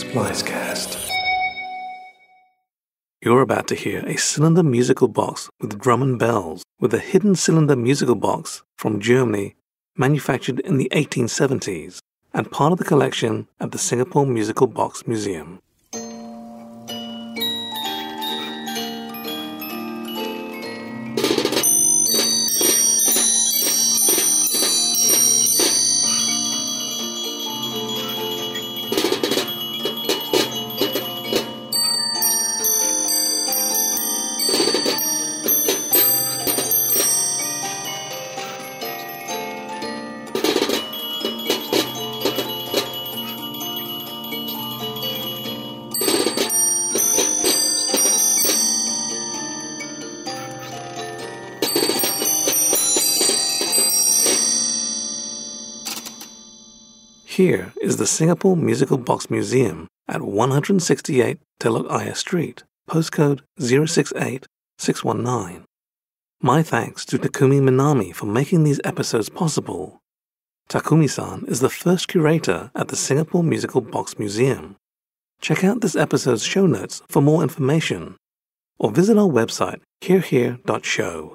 Splicecast. You're about to hear a cylinder musical box with drum and bells, with a hidden cylinder musical box from Germany, manufactured in the 1870s, and part of the collection at the Singapore Musical Box Museum. Here is the Singapore Musical Box Museum at 168 Telok Ayer Street, postcode 068619. My thanks to Takumi Minami for making these episodes possible. Takumi san is the first curator at the Singapore Musical Box Museum. Check out this episode's show notes for more information, or visit our website herehere.show.